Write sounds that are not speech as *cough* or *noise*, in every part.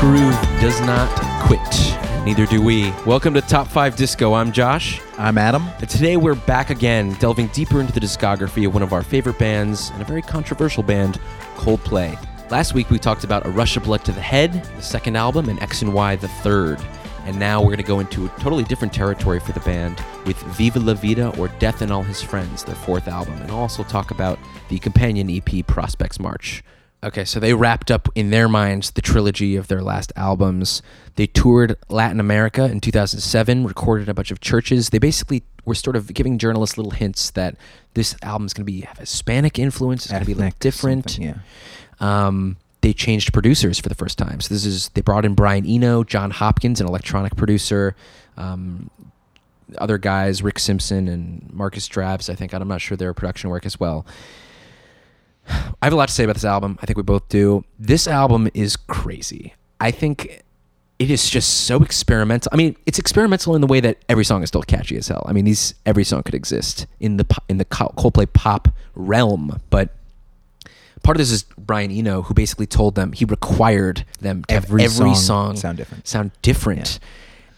Groove does not quit. Neither do we. Welcome to Top 5 Disco. I'm Josh. I'm Adam. And today we're back again, delving deeper into the discography of one of our favorite bands and a very controversial band, Coldplay. Last week we talked about A Rush of Blood to the Head, the second album, and X and Y, the third. And now we're going to go into a totally different territory for the band with Viva La Vida or Death and All His Friends, their fourth album, and also talk about the companion EP Prospekt's March. Okay, so they wrapped up in their minds the trilogy of their last albums. They toured Latin America in 2007, recorded a bunch of churches. They basically were sort of giving journalists little hints that this album is going to be have Hispanic influence, it's going to be a little different. Yeah. Um, they changed producers for the first time. So this is they brought in Brian Eno, Jon Hopkins, an electronic producer, um, other guys, Rick Simpson and Markus Dravs. I think I'm not sure their production work as well. I have a lot to say about this album. I think we both do. This album is crazy. I think it is just so experimental. I mean, it's experimental in the way that every song is still catchy as hell. I mean, these every song could exist in the in the Co- Coldplay pop realm, but part of this is Brian Eno, who basically told them he required them to Every have every song song, sound different. Sound different.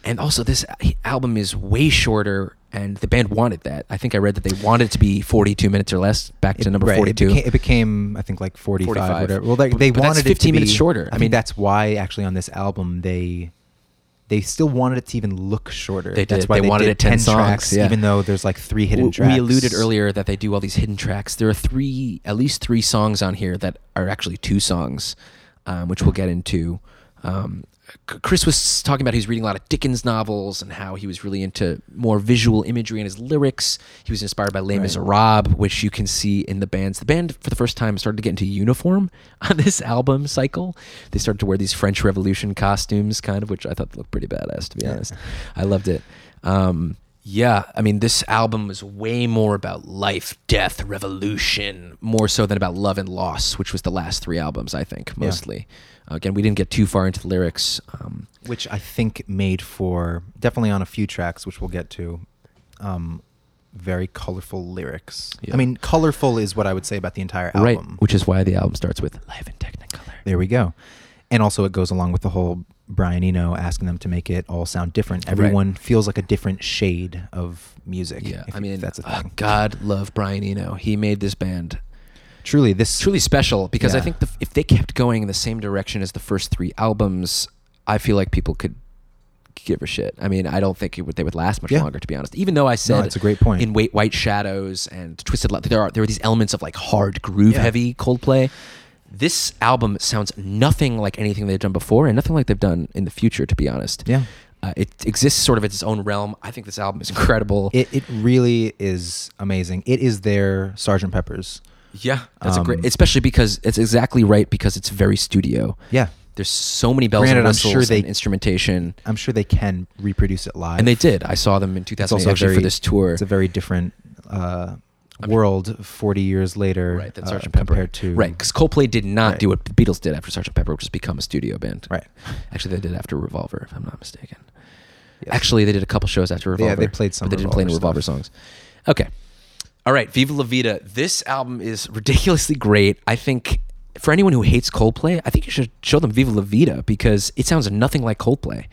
And also, this uh, album is way shorter, and the band wanted that. I think I read that they wanted it to be 42 minutes or less, back to It- number right, 42. It became, it became, I think, like 45, 45. whatever. Well, they, But- they but wanted 15 it to minutes be- shorter. I, I mean, that's why actually on this album they they still wanted it to even look shorter. They That's why They wanted did it 10 songs, tracks, yeah. even though there's like three hidden W- tracks. We alluded earlier that they do all these hidden tracks. There are three, at least three songs on here that are actually two songs, um, which we'll get into. Um, Chris was talking about he was reading a lot of Dickens novels and how he was really into more visual imagery in his lyrics. He was inspired by Les Right. Miserables, which you can see in the bands. The band, for the first time, started to get into uniform *laughs* on this album cycle. They started to wear these French Revolution costumes, kind of, which I thought looked pretty badass, to be Yeah. honest. I loved it. Um, yeah, I mean, this album is way more about life, death, revolution, more so than about love and loss, which was the last three albums, I think, Yeah. mostly. again, we didn't get too far into the lyrics. Um, which I think made for definitely on a few tracks, which we'll get to. Um, very colorful lyrics. Yeah. I mean, colorful is what I would say about the entire album, right, which is why the album starts with Live in Technicolor. There we go. And also, it goes along with the whole Brian Eno asking them to make it all sound different. Right. Everyone feels like a different shade of music. Yeah, if I mean, that's a uh, thing. God love Brian Eno. He made this band truly, this truly special because I think the, if they kept going in the same direction as the first three albums, I feel like people could give a shit. I mean, I don't think it would, they would last much Yeah. longer, to be honest. Even though I said it's a great point. in White, White Shadows and Twisted Logic, there are there are these elements of like hard groove Yeah. heavy Coldplay. This album sounds nothing like anything they've done before, and nothing like they've done in the future. To be honest, yeah, uh, it exists sort of in its own realm. I think this album is incredible. it it really is amazing. It is their Sergeant Pepper's. yeah, that's a Um, great, especially because it's exactly right because it's very studio. Yeah, There's so many bells Granted, and I'm whistles sure they- and instrumentation, I'm sure they can reproduce it live, and they did. I saw them in It's 2008 actually very, for this tour. It's a very different uh, I'm- world 40 years later, right, than uh, Sgt. Pepper. compared to right, because Coldplay did not Right. do what the Beatles did after Sgt. Pepper, which is become a studio band. Right. Actually, they did after Revolver, if I'm not mistaken. Yes. Actually, they did a couple shows after Revolver. Yeah, they played some but they didn't play any Revolver Revolver stuff. songs. Okay. All right, Viva La Vida. This album is ridiculously great. I think for anyone who hates Coldplay, I think you should show them Viva La Vida because it sounds nothing like Coldplay.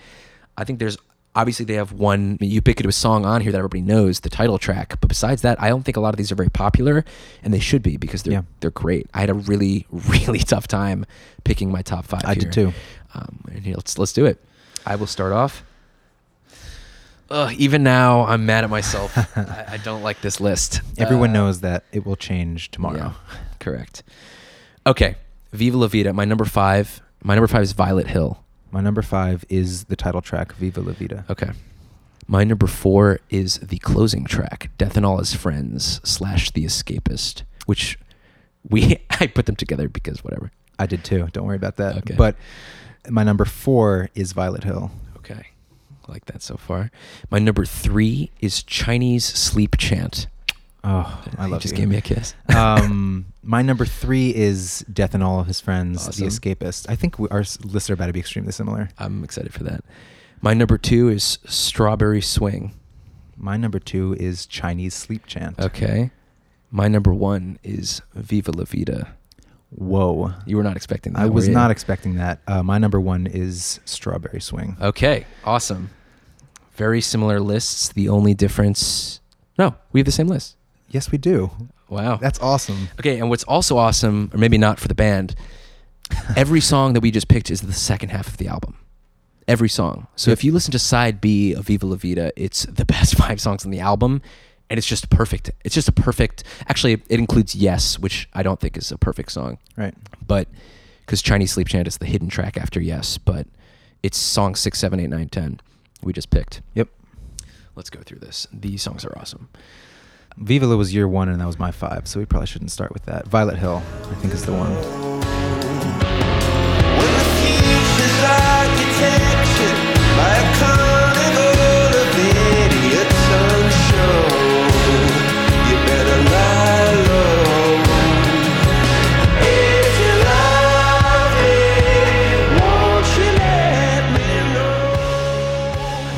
I think there's obviously they have one ubiquitous song on here that everybody knows, the title track. But besides that, I don't think a lot of these are very popular, and they should be because they're Yeah. they're great. I had a really *laughs* really tough time picking my top five. I here. did too. Um, and here, let's let's do it. I will start off. Ugh, even now, I'm mad at myself. *laughs* I, I don't like this list. Everyone Uh, knows that it will change tomorrow. yeah, correct. Okay, Viva La Vida. My number five. My number five is Violet Hill. My number five is the title track, Viva La Vida. Okay. My number four is the closing track, Death and All His Friends slash The Escapist, which we *laughs* I put them together because whatever. I did too. Don't worry about that. Okay. But my number four is Violet Hill. Okay. I like that so far. My number three is Chinese Sleep Chant. Oh, *laughs* I love just you. gave me a kiss. *laughs* um, my number three is Death and All of His Friends, Awesome. The Escapist. I think we, our lists are about to be extremely similar. I'm excited for that. My number two is Strawberry Swing. My number two is Chinese Sleep Chant. Okay. My number one is Viva La Vida. Whoa. You were not expecting that. I was not expecting that. Uh, my number one is Strawberry Swing. Okay, awesome. Very similar lists. The only difference. No, we have the same list. Yes, we do. Wow. That's awesome. Okay, and what's also awesome, or maybe not for the band, *laughs* every song that we just picked is the second half of the album. Every song. So if you listen to side B of Viva La Vida, it's the *laughs* best five songs on the album, and it's just perfect. It's just a perfect. Actually, it includes Yes, which I don't think is a perfect song, Right. but because Chinese Sleep Chant is the hidden track after Yes, but it's song six, seven, eight, nine, ten. We just picked. Yep. Let's go through this. These songs are awesome. Viva La was year one, and that was my five, so we probably shouldn't start with that. Violet Hill, I think, is the one.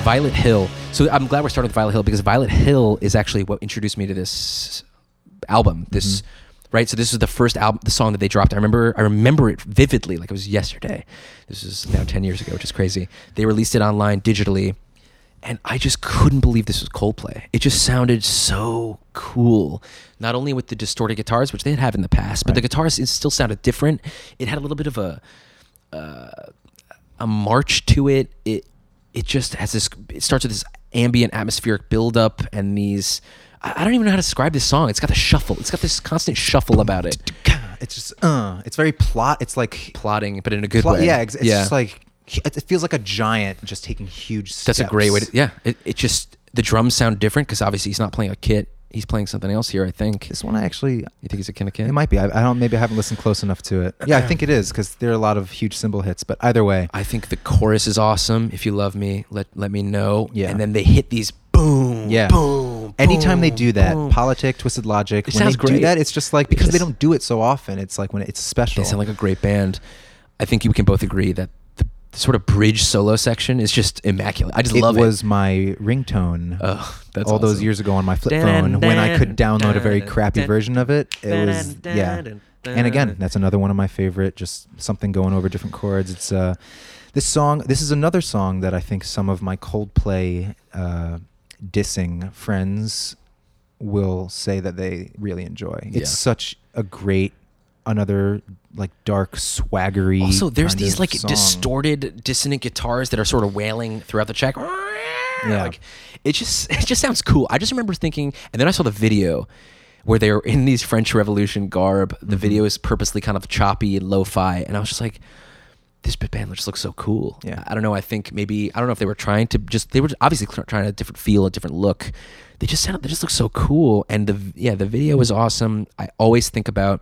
Violet Hill. So I'm glad we're starting with Violet Hill because Violet Hill is actually what introduced me to this album. This mm-hmm. right. So this is the first album, the song that they dropped. I remember, I remember it vividly, like it was yesterday. This is now ten years ago, which is crazy. They released it online digitally, and I just couldn't believe this was Coldplay. It just sounded so cool. Not only with the distorted guitars, which they had have in the past, but the guitars it still sounded different. It had a little bit of a uh, a march to it. It it just has this. It starts with this ambient atmospheric buildup and these. I don't even know how to describe this song. It's got the shuffle. It's got this constant shuffle about it, It's just, uh, it's very plot. It's like, plotting, but in a good plot, way. yeah, ex- it's yeah. just like, it it feels like a giant just taking huge steps. That's a great way to. Yeah, it, it just the drums sound different because obviously he's not playing a kit. He's playing something else here. I think. This one I actually, You think he's a kit? it might be. I, I don't, maybe I haven't listened close enough to it. Yeah, I think it is because there are a lot of huge cymbal hits, but either way, I think the chorus is awesome. If you love me, let let me know. Yeah. And then they hit these boom, Yeah. boom. Anytime they do that, boom. politic, twisted logic, It when they do that, it's just like because they don't do it so often. It's like when it's special. They sound like a great band. I think you can both agree that sort of bridge solo section is just immaculate. I just it love it. It was my ringtone Oh, that's all those years ago on my flip Dun, phone when I could dun, download a very crappy dun, version of it. It dun, was dun, yeah. dun, And again, that's another one of my favorite. Just something going over different chords. It's uh, this song. This is another song that I think some of my Coldplay uh, dissing friends will say that they really enjoy. It's Yeah. such a great, another like dark swaggery. Also, there's these like song. distorted, dissonant guitars that are sort of wailing throughout the track. Yeah. Like, it just *laughs* it just sounds cool. I just remember thinking, and then I saw the video where they were in these French Revolution garb. The Mm-hmm. video is purposely kind of choppy and lo-fi, and I was just like, this band just looks so cool. Yeah. I don't know. I think maybe I don't know if they were trying to just they were obviously trying a different feel, a different look. They just sound they just look so cool, and the yeah the video was awesome. I always think about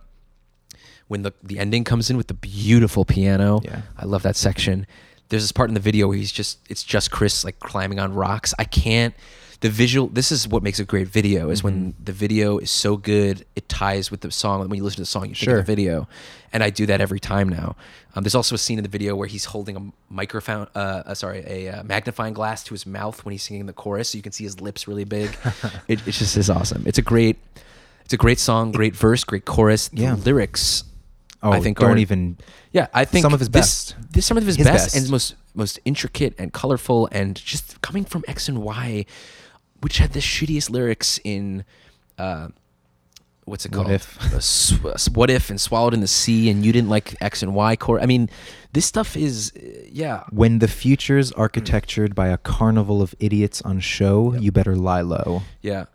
when the the ending comes in with the beautiful piano. Yeah. I love that section. There's this part in the video where he's just it's just Chris like climbing on rocks. I can't the visual this is what makes a great video is when Mm-hmm. the video is so good it ties with the song when you listen to the song you think Sure. of the video and I do that every time now. Um, there's also a scene in the video where he's holding a microphone uh, uh sorry a uh, magnifying glass to his mouth when he's singing the chorus so you can see his lips really big. *laughs* it, it's just is awesome. It's a great it's a great song, great verse, great chorus. The Yeah. lyrics Oh, I think don't are- even. yeah, I think Some of his this, best. This some of his, His best, best. and most most intricate and colorful and just coming from X and Y, which had the shittiest lyrics in. Uh, What's it What called? If. *laughs* Sw- uh, what if and swallowed in the sea, and you didn't like X and Y core. I mean, this stuff is, uh, yeah, When the future's architectured by a carnival of idiots on show, you better lie low. yeah.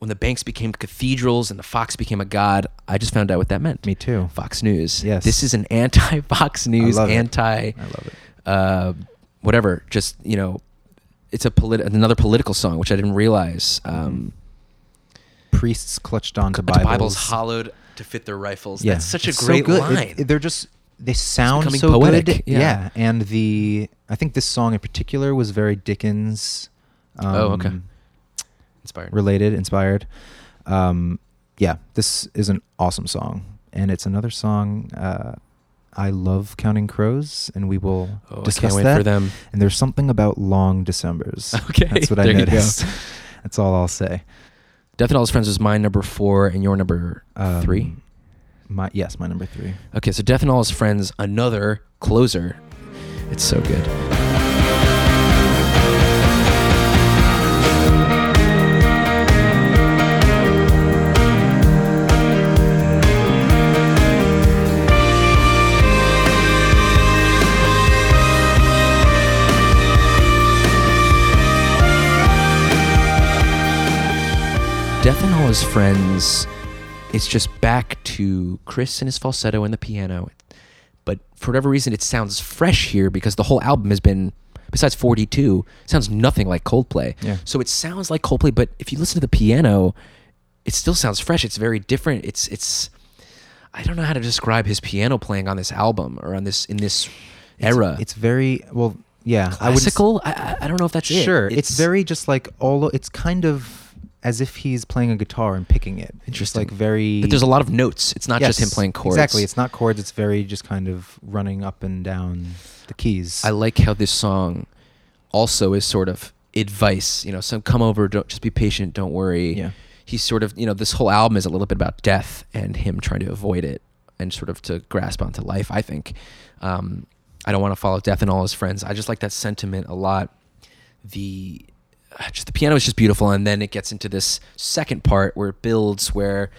When the banks became cathedrals and the fox became a god, I just found out what that meant. Me too. Fox News. Yes. This is an anti-Fox News, I love it. anti. I love it. uh, whatever. Just you know, it's a polit- another political song, which I didn't realize. Um, Priests clutched onto Bibles. Bible's hollowed to fit their rifles. Yeah, That's such a it's so great good. Line. it- they're just they sound so poetic, good. yeah. and the I think this song in particular was very Dickens. Um, Oh, okay. Inspired. Related, inspired. Um, yeah, this is an awesome song, and it's another song. Uh, I love Counting Crows, and we will Oh, discuss can't wait that. for them. And there's something about long December's. *laughs* Okay, that's what I there you go. noticed. *laughs* That's all I'll say. Death and All His Friends was my number four, and your number Um, three. My yes, my number three. Okay, so Death and All His Friends, another closer. It's so good. Death and All His Friends, it's just back to Chris and his falsetto and the piano. But for whatever reason, it sounds fresh here because the whole album has been, besides 42, sounds nothing like Coldplay. Yeah. So it sounds like Coldplay, but if you listen to the piano, it still sounds fresh. It's very different. It's, it's, I don't know how to describe his piano playing on this album or on this, in this era. It's very well. Yeah, I would s- classical. I, I, I don't know if that's it. Sure, it's, very just like all. It's kind of as if he's playing a guitar and picking it. It's Interesting. like very. But there's a lot of notes. It's not just him Yes, playing chords. Exactly, it's not chords. It's very just kind of running up and down the keys. I like how this song also is sort of advice. You know, some come over, don't just be patient, don't worry. Yeah. He's sort of, you know, this whole album is a little bit about death and him trying to avoid it and sort of to grasp onto life. I think. Um, I don't want to follow death and all his friends. I just like that sentiment a lot. The just the piano is just beautiful, and then it gets into this second part where it builds where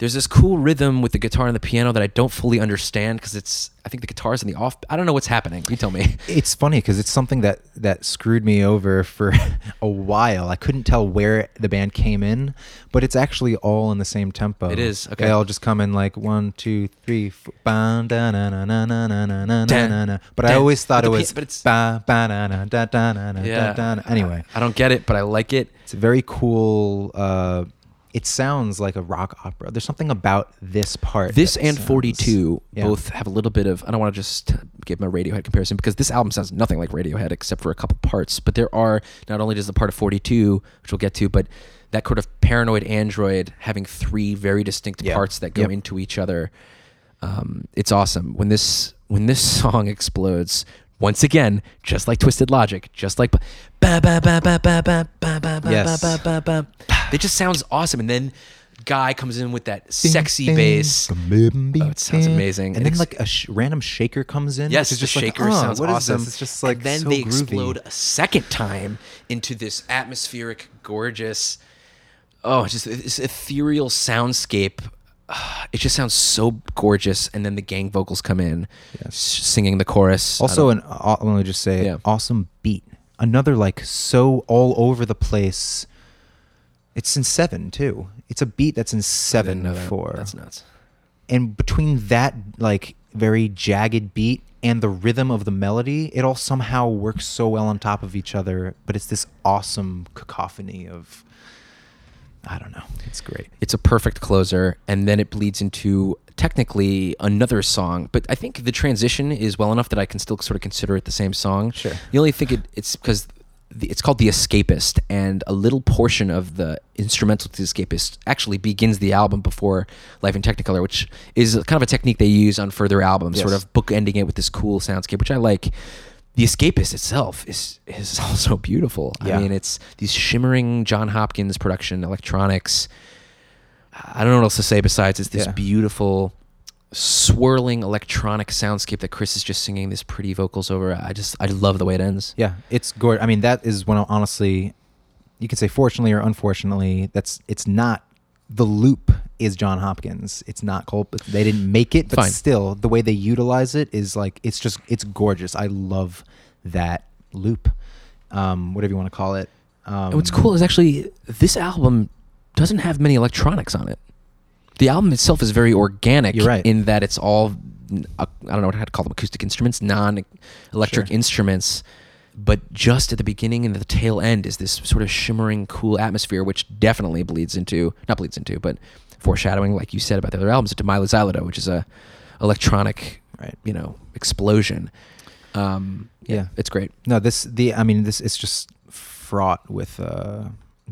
there's this cool rhythm with the guitar and the piano that I don't fully understand because it's I think the guitar's in the off. I don't know what's happening. You tell me. *laughs* It's funny because it's something that that screwed me over for *laughs* a while. I couldn't tell where the band came in, but it's actually all in the same tempo. It is, okay. They all just come in like one, two, three, four, ba, da, na, na, na, na, na, na, na, na, na, na. But I always thought it was but it's- ba, ba, da, na, da, da, na, na, da, da, na. Anyway, I don't get it, but I like it. it's a very cool. Uh, it sounds like a rock opera. There's something about this part. This and sounds- 42 Yeah. both have a little bit of. I don't want to just give them a Radiohead comparison because this album sounds nothing like Radiohead except for a couple parts. But there are not only does the part of 42, which we'll get to, but that sort of paranoid android having three very distinct parts that go Yep. into each other. Um, it's awesome when this when this *laughs* song explodes. Once again, just like Twisted Logic, just like Yes. It just sounds awesome. And then guy comes in with that sexy bass. Oh, it sounds amazing. And then like a sh- random shaker comes in. Yes, which just the shaker like, oh, sounds what is awesome. this? It's just like And then so they groovy. explode a second time into this atmospheric, gorgeous, oh, just this ethereal soundscape it just sounds so gorgeous, and then the gang vocals come in, Yes. singing the chorus. Also, an aw- let me just say, Yeah. awesome beat. Another like so all over the place. It's in seven too. It's a beat that's in seven that. four. That's nuts. and between that like very jagged beat and the rhythm of the melody, it all somehow works so well on top of each other. But it's this awesome cacophony of, I don't know. It's great. It's a perfect closer, and then it bleeds into technically another song. But I think the transition is well enough that I can still sort of consider it the same song. Sure. The only thing it, it's because the, it's called The Escapist, and a little portion of the instrumental to The Escapist actually begins the album before Life in Technicolor, which is kind of a technique they use on further albums, sort of bookending it with this cool soundscape, which I like. The Escapist itself is is *laughs* also beautiful. Yeah. I mean, it's these shimmering Jon Hopkins production electronics. I don't know what else to say besides it's this Yeah. beautiful swirling electronic soundscape that Chris is just singing these pretty vocals over. I just I love the way it ends. Yeah, it's gorgeous. I mean, that is one. of- Honestly, you can say fortunately or unfortunately, that's it's not. The loop is Jon Hopkins. It's not Cole. They didn't make it, but Fine. still, the way they utilize it is like it's just it's gorgeous. I love that loop, um, whatever you want to call it. Um, what's cool is actually this album doesn't have many electronics on it. The album itself is very organic You're right. in that it's all uh, I don't know how to call them acoustic instruments, non-electric Sure. instruments. But just at the beginning and at the tail end is this sort of shimmering, cool atmosphere, which definitely bleeds into not bleeds into, but foreshadowing, like you said about the other albums, to Mylo Xyloto, which is a electronic, Right. you know, explosion. Um, yeah, Yeah. it's great. No, this the I mean this it's just fraught with uh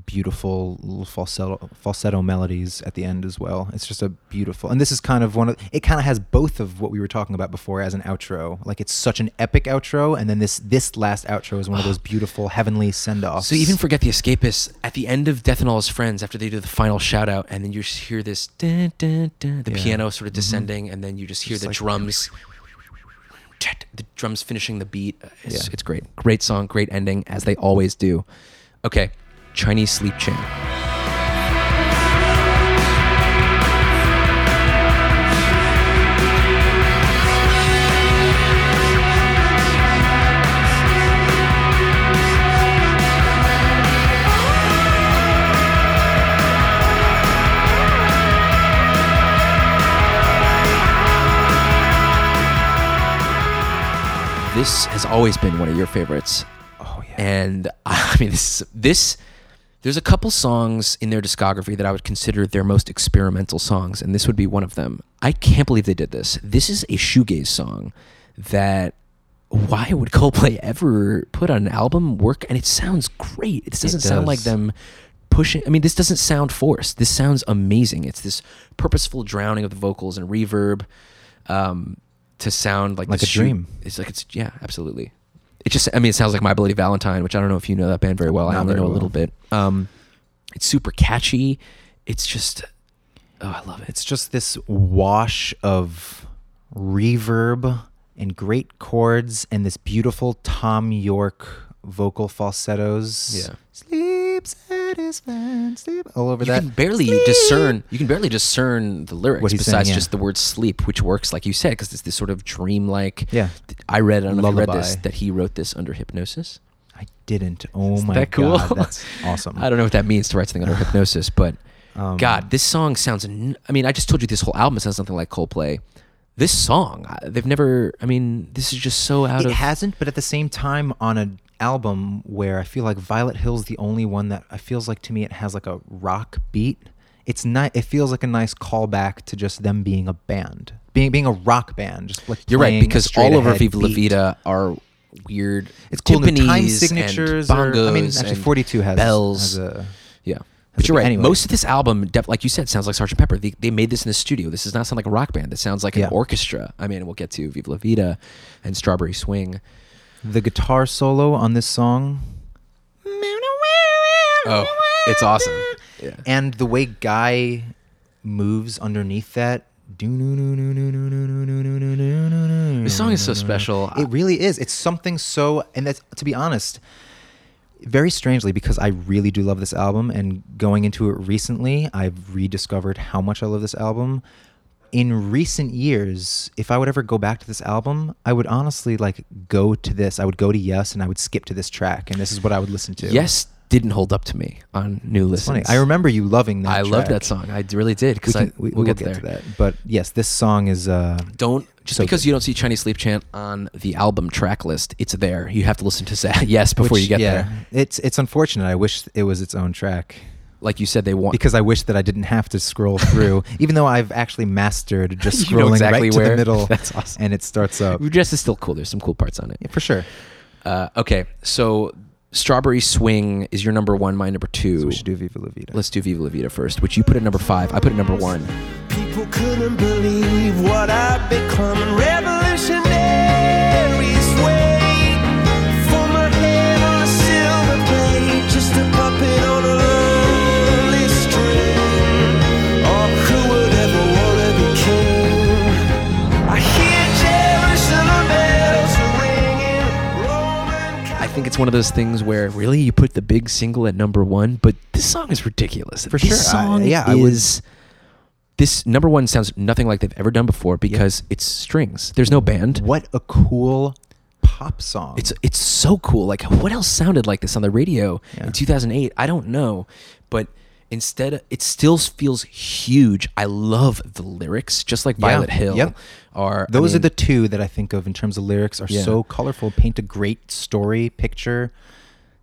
beautiful falsetto falsetto melodies at the end as well. It's just a beautiful, and this is kind of one of it. Kind of has both of what we were talking about before as an outro. Like it's such an epic outro, and then this this last outro is one of those *sighs* beautiful heavenly send offs. So even forget the escapists at the end of Death and All His Friends after they do the final shout out, and then you just hear this dun, dun, dun, the Yeah. piano sort of Mhm. descending, and then you just hear Just the like- drums, the drums finishing the beat. It's, Yeah. it's great, great song, great ending, as they always do. Okay, Chinese Sleep Chant. This has always been one of your favorites. oh yeah, And *laughs* I mean, this this there's a couple songs in their discography that I would consider their most experimental songs, and this would be one of them. I can't believe they did this. This is a shoegaze song that why would Coldplay ever put on an album work? And it sounds great. It doesn't sound like them pushing. I mean, this doesn't sound forced. This sounds amazing. It's this purposeful drowning of the vocals and reverb um, to sound like Like a shoe- dream. It's like it's yeah, absolutely. It just I mean it sounds like My Bloody Valentine, which I don't know if you know that band very well. I only know a little bit. Um, it's super catchy. It's just oh, I love it. it's just this wash of reverb and great chords and this beautiful Thom Yorke vocal falsettos. Yeah. Sleep satisfied, sleep all over you that. can barely Sleep. discern. You can barely discern the lyrics he's saying, besides yeah. just the word "sleep," which works like you said because it's this sort of dreamlike. Yeah. I read. I don't know if you read this that he wrote this under hypnosis. I didn't. Oh Isn't my that cool? god, that's *laughs* awesome. I don't know what that means to write something under *sighs* hypnosis, but Um, God, this song sounds. I mean, I just told you this whole album sounds nothing like Coldplay. This song, they've never. I mean, this is just so out of it of. hasn't, but at the same time, on an album where I feel like Violet Hill's the only one that I feels like to me it has like a rock beat. It's not. It feels like a nice callback to just them being a band, being being a rock band. Just like You're right because all straight-ahead Viva La. Vida are weird. It's cool. Time and signatures. Are, I mean, actually, 42 has bells. Has a, yeah. But you're right. Anyway. Most of this album, def- like you said, sounds like Sgt. Pepper. They, they made this in the studio. This does not sound like a rock band. This sounds like Yeah. an orchestra. I mean, we'll get to Viva La Vida and Strawberry Swing. The guitar solo on this song Oh, it's awesome. Yeah. and the way Guy moves underneath that. This This song is so special. It really is. It's something so, and that's to be honest, very strangely because I really do love this album. And going into it recently, I've rediscovered how much I love this album. In recent years, if I would ever go back to this album, I would honestly like go to this. I would go to Yes, and I would skip to this track, and this is what I would listen to. Yes didn't hold up to me on new it's funny. I remember you loving that. I love track. that song. I really did because we, we'll, will get, there. to that. But yes, this song is. uh Don't just So because good. you don't see Chinese Sleep Chant on the album track list, it's there. You have to listen to *laughs* Sa- Yes before which- you get yeah, there. It's it's unfortunate. I wish it was its own track. Like you said, they want because I wish that I didn't have to scroll *laughs* through, even though I've actually mastered *laughs* just scrolling You know exactly right to the *laughs* middle. That's awesome. And it starts up. Dress is still cool. There's some cool parts on it. Yeah, for sure. Uh, okay, so Strawberry Swing is your number one. My number two. So we should do Viva La Vida. Let's do Viva La Vida first, which you put at number five. I put it number one. People couldn't believe what I'd become. And it's one of those things where really you put the big single at number one, but this song is ridiculous. For this sure. I- song yeah, I would- This number one sounds nothing like they've ever done before because it's strings. There's no band. What a cool pop song. It's it's so cool. Like what else sounded like this on the radio Yeah. in 2008? I don't know, but instead it still feels huge. I love the lyrics, just like Yeah. Violet Hill. Yep. Are I Those are the two that I think of in terms of lyrics are Yeah. so colorful, paint a great story, picture.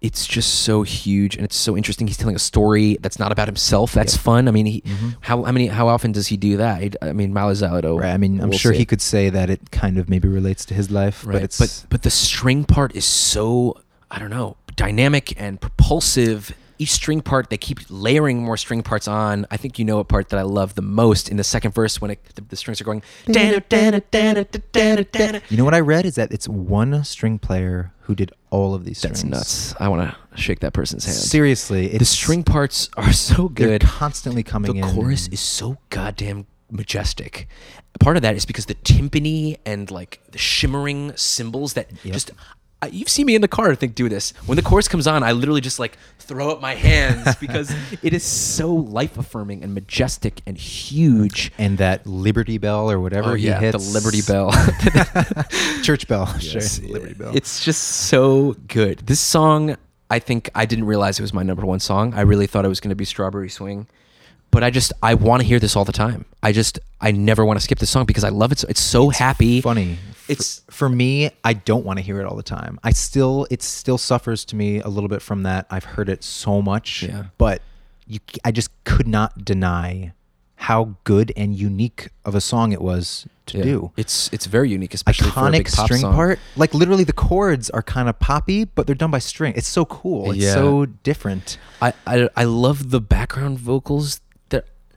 It's just so huge and it's so interesting. He's telling a story that's not about himself. That's Yeah. fun. I mean, he, Mhm. how how many how often does he do that? I mean, Mylo Xyloto. Right. I mean, I'm will sure he could say that it kind of maybe relates to his life, right? but it's but but the string part is so I don't know dynamic and propulsive. Each string part they keep layering more string parts on. I think you know a part that I love the most in the second verse when it, the, the strings are going. You know what I read is that it's one string player who did all of these strings. That's nuts. I want to shake that person's hand. Seriously, the string parts are so good. they're constantly coming the in. chorus is so goddamn majestic. Part of that is because the timpani and like the shimmering cymbals that Yep. just. I, you've seen me in the car, I think, do this. When the chorus comes on, I literally just like throw up my hands *laughs* because it is so life affirming and majestic and huge. and that Liberty Bell or whatever Oh, he yeah, hits. the Liberty *laughs* Bell. *laughs* Church Bell. Yes. Sure. Liberty Bell. It's just so good. This song, I think I didn't realize it was my number one song. I really thought it was going to be Strawberry Swing. But I just I want to hear this all the time. I just I never want to skip this song because I love it. So, it's so happy. funny. It's- for, me. I don't want to hear it all the time. I still it still suffers to me a little bit from that. I've heard it so much, Yeah. but you, I just could not deny how good and unique of a song it was to Yeah. do. It's it's very unique, especially for a big Iconic string song. part. Like literally, the chords are kind of poppy, but they're done by string. It's so cool. It's Yeah. so different. I, I I love the background vocals.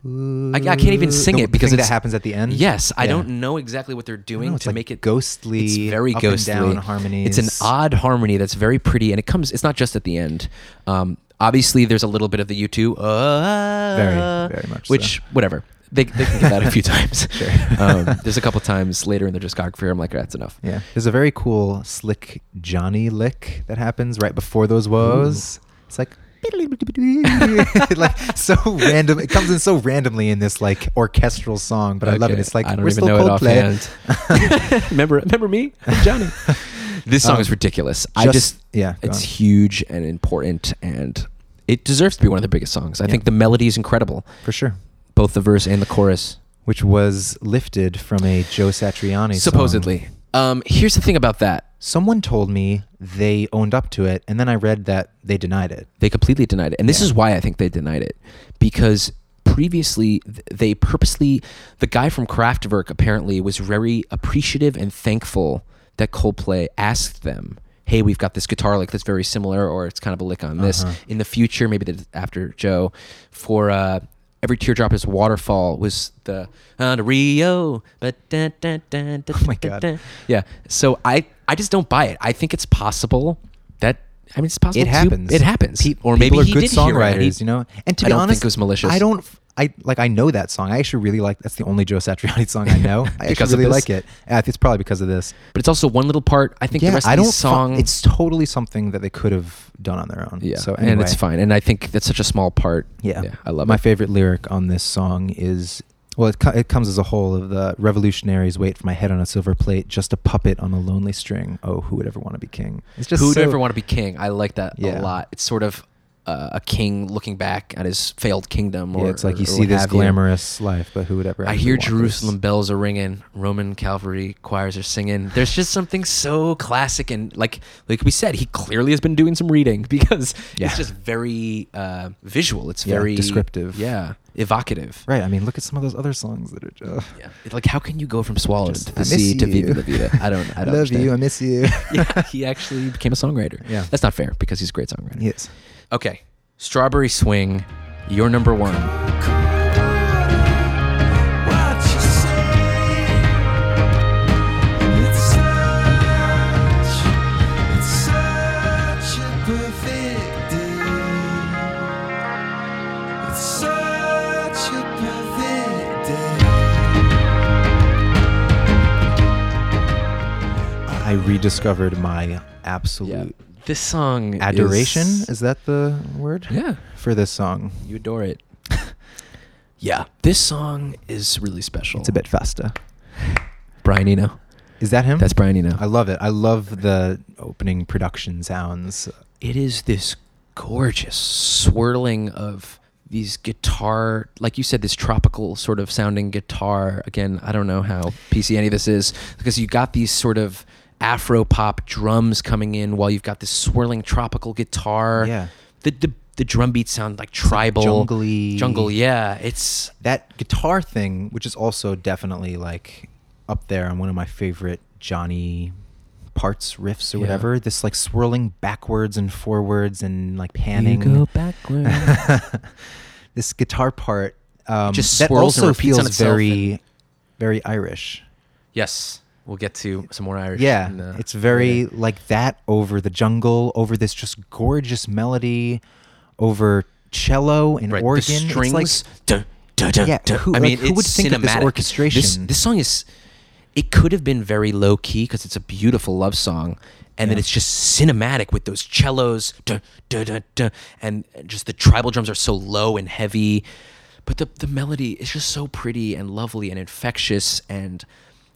I, I can't even sing The it because that happens at the end. Yes, I Yeah. don't know exactly what they're doing know, to like make it ghostly, It's very ghostly. down harmonies. It's an odd harmony that's very pretty, and it comes. It's not just at the end. Um, obviously, there's a little bit of the U two. Uh, Very, very much so. Which whatever they they can get that a few *laughs* times. Sure. Um, there's a couple times later in the discography where I'm like, that's enough. Yeah, there's a very cool slick Johnny lick that happens right before those woes. It's like *laughs* like so random. It comes in so randomly in this like orchestral song, but I love it. It's like I don't we're even still know it Coldplay. offhand. *laughs* remember, remember me, I'm Johnny. *laughs* This song Um, is ridiculous. I just- just, yeah, it's on. huge and important, and it deserves to be one of the biggest songs. I Yeah. think the melody is incredible, For sure. both the verse and the chorus. Which was lifted from a Joe Satriani song. Um, here's the thing about that. Someone told me they owned up to it, and then I read that they denied it. They completely denied it. And this Yeah. is why I think they denied it. Because previously, they purposely, the guy from Kraftwerk apparently was very appreciative and thankful that Coldplay asked them, hey, we've got this guitar lick that's very similar, or it's kind of a lick on this. Uh-huh. In the future, maybe after Joe, for uh, Every Teardrop is Waterfall was the uh, Rio. But da, da, da, da, Oh my God. da. Yeah. So I, I just don't buy it. I think it's possible that, I mean, it's possible It too. happens. It happens. Pe- or people maybe are he good did hear it he- songwriters, you know. And to I be don't honest, think it was malicious. I don't. I like. I know that song. I actually really like. That's the only Joe Satriani song I know. *laughs* I actually really like it. Yeah, it's probably because of this. But it's also one little part. I think yeah, the rest I of don't. the song. Fu- it's totally something that they could have done on their own. yeah, So anyway, and it's fine. And I think that's such a small part. Yeah, I love My it. favorite lyric on this song is. Well, it, co- it comes as a whole of the revolutionaries wait for my head on a silver plate, just a puppet on a lonely string. Oh, who would ever want to be king? It's just Who'd so- ever want to be king? I like that Yeah. a lot. It's sort of uh, a king looking back at his failed kingdom. Or, Yeah, it's like you or see this have you. glamorous life, but who would ever? I hear Jerusalem this? bells are ringing, Roman cavalry choirs are singing. There's just something so classic and like like we said, he clearly has been doing some reading *laughs* because Yeah. it's just very uh, visual. It's Yeah, very descriptive. Yeah, evocative. Right. I mean, look at some of those other songs that are. Just, Yeah, like how can you go from swallowed Just, to the sea to. Viva la Vida? I don't. I, *laughs* I, don't love understand. you. I miss you. *laughs* yeah, he actually became a songwriter. Yeah. that's not fair because he's a great songwriter. yes. Okay, Strawberry Swing, your number one. What you say? It's such, it's such a perfect day. It's such a perfect day. I rediscovered my absolute This song adoration. Is, Is, that the word? yeah, For this song, you adore it. *laughs* yeah, this song is really special. it's a bit fasta. Brian Eno. Is that him? That's Brian Eno. I love it. I love the opening production sounds. it is this gorgeous swirling of these guitar like you said this tropical sort of sounding guitar again i don't know how pc any of this is because you got these sort of afro pop drums coming in while you've got this swirling tropical guitar Yeah. the the, the drum beats sound like tribal jungly. jungle yeah it's That guitar thing, which is also definitely like up there on one of my favorite Johnny parts riffs or Yeah. whatever. This like swirling backwards and forwards and like panning. You go backward. *laughs* this guitar part um, just that also repeats on feels very, very Irish. yes, we'll get to some more Irish. Yeah, in, uh, it's very later. like that over the jungle, over this just gorgeous melody, over cello and right. organ. The It's strings. like- dun, dun, dun, Yeah, who- I like, mean, who would it's think of this orchestration? This, this song is. It could have been very low key because it's a beautiful love song, and then it's just cinematic with those cellos, and just the tribal drums are so low and heavy, but the the melody is just so pretty and lovely and infectious and.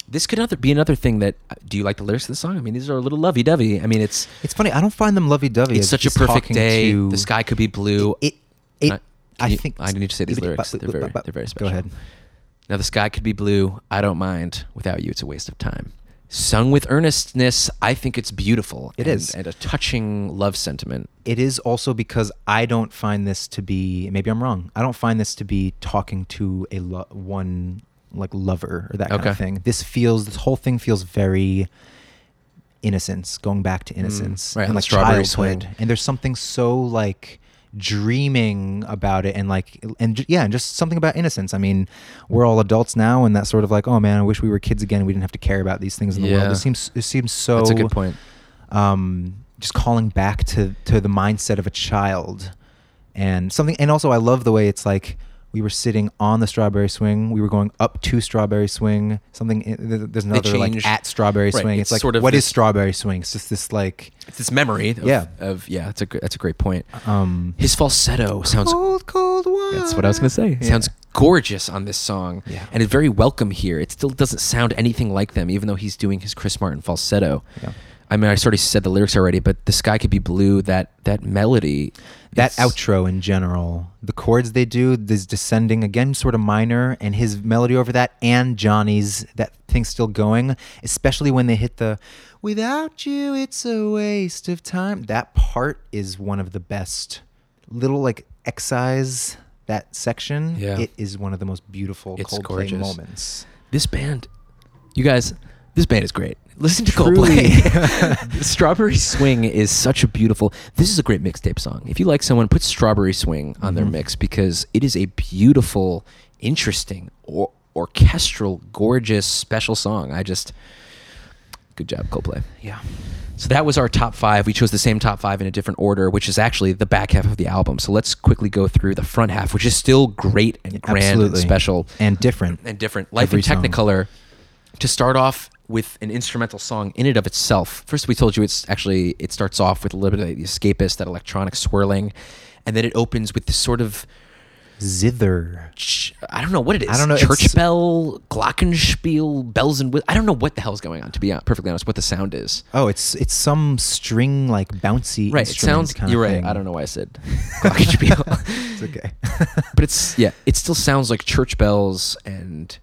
This could other be another thing that. uh, Do you like the lyrics of the song? I mean, these are a little lovey-dovey. I mean, it's It's funny. I don't find them lovey-dovey. it's such a perfect day. to- the sky could be blue. It. it, it I you- think I need to say these lyrics. They're very, they're very special. Go ahead. Now the sky could be blue. I don't mind. Without you, it's a waste of time. Sung with earnestness, I think it's beautiful. It and, is. and a touching love sentiment. It is also because I don't find this to be. Maybe I'm wrong. I don't find this to be talking to a lo- one like lover or that kind Okay. of thing. This feels. This whole thing feels very innocence, going back to innocence Mm, right, and like strawberry childhood. swing. And there's something so like dreaming about it and like and yeah and just something about innocence i mean we're all adults now and that sort of like oh man i wish we were kids again we didn't have to care about these things in the Yeah. world it seems it seems so That's a good point. um, just calling back to to the mindset of a child and something and also i love the way it's like we were sitting on the strawberry swing we were going up to strawberry swing something i- there's another like at strawberry Right, swing it's it's, like sort of what is this- strawberry swing it's just this like It's this memory. Of, Yeah. Of yeah. That's a that's a great point. um His falsetto sounds. cold cold water That's what I was gonna say. Yeah. Sounds gorgeous on this song. Yeah. And it's very welcome here. It still doesn't sound anything like them, even though he's doing his Chris Martin falsetto. Yeah. I mean, I sort of said the lyrics already, but the sky could be blue. That that melody, that it's- outro in general, the chords they do, this descending again, sort of minor, and his melody over that, and Johnny's that thing still going, especially when they hit the "Without you, it's a waste of time." That part is one of the best. Little like excise that section. Yeah. it is one of the most beautiful It's Coldplay gorgeous. moments. This band, you guys, this band is great. Listen to Truly. Coldplay. *laughs* Strawberry Swing is such a beautiful. This is a great mixtape song. If you like someone, put Strawberry Swing on their Mhm. mix because it is a beautiful, interesting, or orchestral, gorgeous, special song. I just, good job, Coldplay. Yeah, So that was our top five. We chose the same top five in a different order, which is actually the back half of the album. So let's quickly go through the front half, which is still great and grand absolutely and special and different. and different. Life Every in song. Technicolor. To start off with an instrumental song in and of itself. First, we told you it's actually it starts off with a little bit of the escapist, that electronic swirling, and then it opens with this sort of Zither. ch- I don't know what it is. I don't know, Church bell, glockenspiel, bells and I don't know what the hell's going on. To be perfectly honest, what the sound is. Oh, it's it's some string like bouncy. Right. It sounds. kind of You're right. I don't know why I said *laughs* glockenspiel. It's okay. but it's yeah, it still sounds like church bells and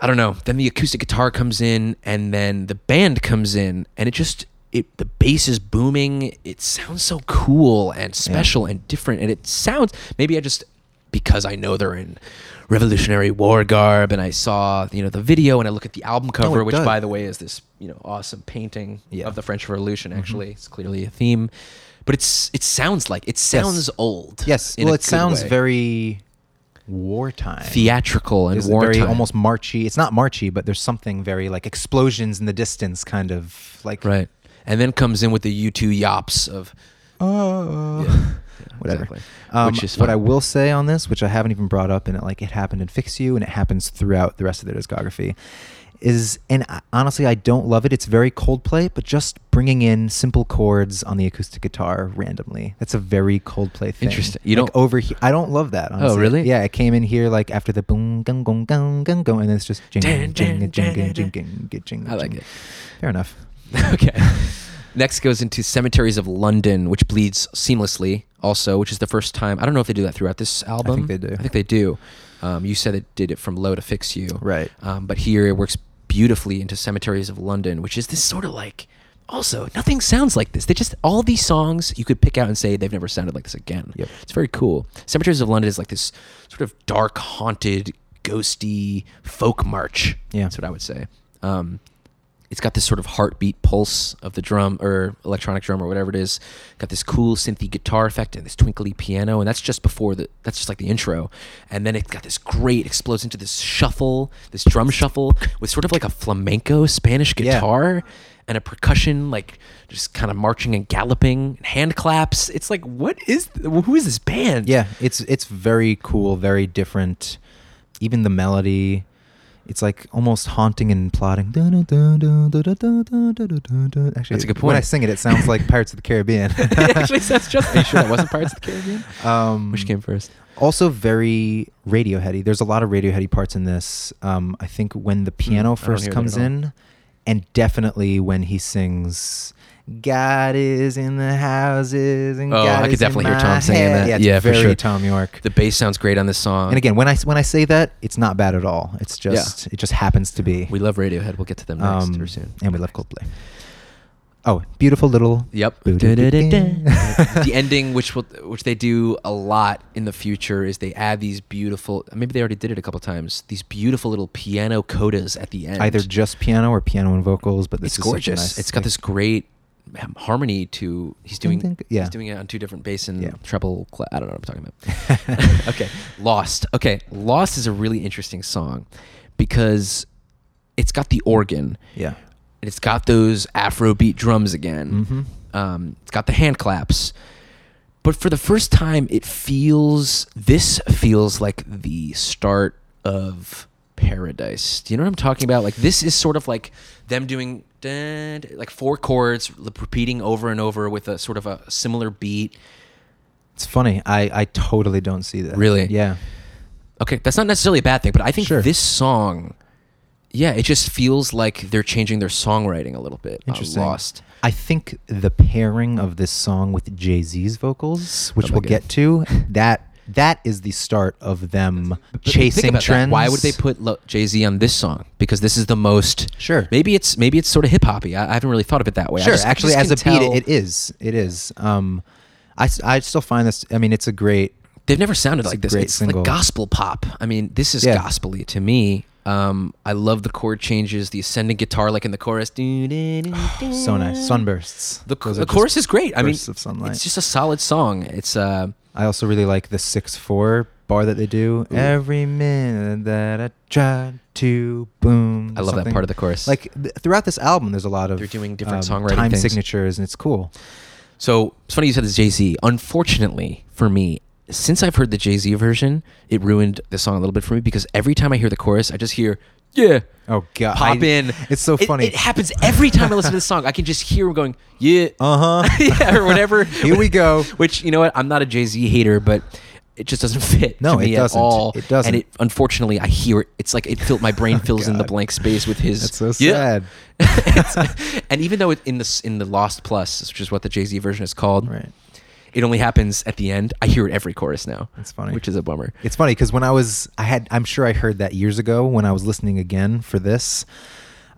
I don't know. Then the acoustic guitar comes in and then the band comes in and it just it the bass is booming. It sounds so cool and special and different and it sounds maybe I just because I know they're in Revolutionary War garb and I saw, you know, the video and I look at the album oh, cover it which does. by the way is this, you know, awesome painting Yeah. of the French Revolution mm-hmm. actually. It's clearly a theme. But it's it sounds like it sounds old. Yes. Well, it sounds way very wartime. theatrical and There's a wartime. very almost marchy. It's not marchy, but there's something very like explosions in the distance, kind of like right, and then comes in with the U2 yops of Oh, Yeah, *laughs* whatever. exactly. Um, which is what. I will say on this, which I haven't even brought up, and it like it happened in Fix You, and it happens throughout the rest of their discography, is and honestly I don't love it. It's very Coldplay, but just bringing in simple chords on the acoustic guitar randomly. That's a very Coldplay thing. Interesting. You Like, don't- Oh, over here. I don't love that. Honestly. really? Yeah, it came in here like after the boom, gung, gung, gung, gung, gung, and it's just jing, jing, jing, jing, dun. jing, jing, I like it. Fair enough. *laughs* okay. Next goes into Cemeteries of London, which bleeds seamlessly. Also, which is the first time. I don't know if they do that throughout this album. I think they do. I think they do. Um, you said it did it from low to fix you. Right. Um, but here it works beautifully into Cemeteries of London, which is this sort of like. Also, nothing sounds like this. They just all these songs you could pick out and say they've never sounded like this again. Yep. It's very cool. Cemeteries of London is like this sort of dark, haunted, ghosty folk march. Yeah. That's what I would say. Um, It's got this sort of heartbeat pulse of the drum or electronic drum or whatever it is. Got this cool synthy guitar effect and this twinkly piano, and that's just before the. That's just like the intro, and then it got this great explodes into this shuffle, this drum shuffle with sort of like a flamenco Spanish Yeah. guitar and a percussion like just kind of marching and galloping, and hand claps. It's like what is who is this band? Yeah, it's it's very cool, very different. Even the melody, it's like almost haunting and plotting. Actually, That's a good point. When I sing it, it sounds like Pirates of the Caribbean. it actually sounds just. Are you sure that wasn't Pirates of the Caribbean? um, Which came first? also very Radioheady. There's a lot of Radioheady parts in this. Um, I think when the piano don't first comes in, and definitely when he sings. God is in the houses, and Oh, God I could definitely hear Thom singing head. that. Yeah, Yeah, for very sure. Thom Yorke. The bass sounds great on this song. And again, when I when I say that, it's not bad at all. It's just it just happens to be. we love Radiohead. We'll get to them next Um, or soon. and we love Coldplay. Oh, beautiful little. Yep. *laughs* The ending, which will, which they do a lot in the future, is they add these beautiful. Maybe they already did it a couple times. These beautiful little piano codas at the end. Either just piano or piano and vocals, but this it's is gorgeous. nice it's got this great harmony to. He's doing. ding, yeah. He's doing it on two different bass and Yeah. treble. Cla- I don't know what I'm talking about. *laughs* okay, Lost. Okay, Lost is a really interesting song because it's got the organ. Yeah. and it's got those Afrobeat drums again. Mhm. Um, it's got the hand claps. But for the first time, it feels, this feels like the start of Paradise. Do you know what I'm talking about? Like, this is sort of like them doing dun, like four chords, repeating over and over with a sort of a similar beat. It's funny. I I totally don't see that. Really? Yeah. Okay, that's not necessarily a bad thing, but I think Sure. this song, yeah, it just feels like they're changing their songwriting a little bit. on Interesting. Lost. I think the pairing of this song with Jay Z's vocals, which Oh we'll God. get to, that that is the start of them chasing about that. trends. Why would they put Lo- Jay Z on this song? Because this is the most. Sure. Maybe it's maybe it's sort of hip hoppy. I, I haven't really thought of it that way. Sure, just- actually, as a can beat, it, it is. It is. Um, I, I still find this. I mean, it's a great. They've never sounded like this. great It's single. like gospel pop. I mean, this is Yeah. gospely to me. Um, I love the chord changes, the ascending guitar, like in the chorus. *sighs* So nice. Sunbursts. The, the chorus is great. I mean, it's just a solid song. It's uh, I also really like the six four bar that they do. Ooh. Every minute that I try to boom. I love that part of the chorus. Like th- throughout this album, there's a lot of They're doing different um, songwriting time things. signatures, and it's cool. So it's funny you said this Jay Z. Unfortunately for me, since I've heard the Jay Z version, it ruined the song a little bit for me because every time I hear the chorus, I just hear yeah. Oh god, Pop I- in. It's so funny. It, happens every time I listen to this song. I can just hear him going yeah, uh huh. *laughs* yeah, or whatever. Here we go. *laughs* Which you know what? I'm not a Jay Z hater, but it just doesn't *laughs* fit. No, to me it doesn't. At all. It doesn't. And it unfortunately, I hear it. It's like it filled my brain fills in the blank space with his. That's so yeah. sad. It's- and even though it, in the in the Lost Plus, which is what the Jay Z version is called, Right. It only happens at the end. I hear it every chorus now. That's funny. Which is a bummer. It's funny because when I was, I had, I'm sure I heard that years ago when I was listening again for this.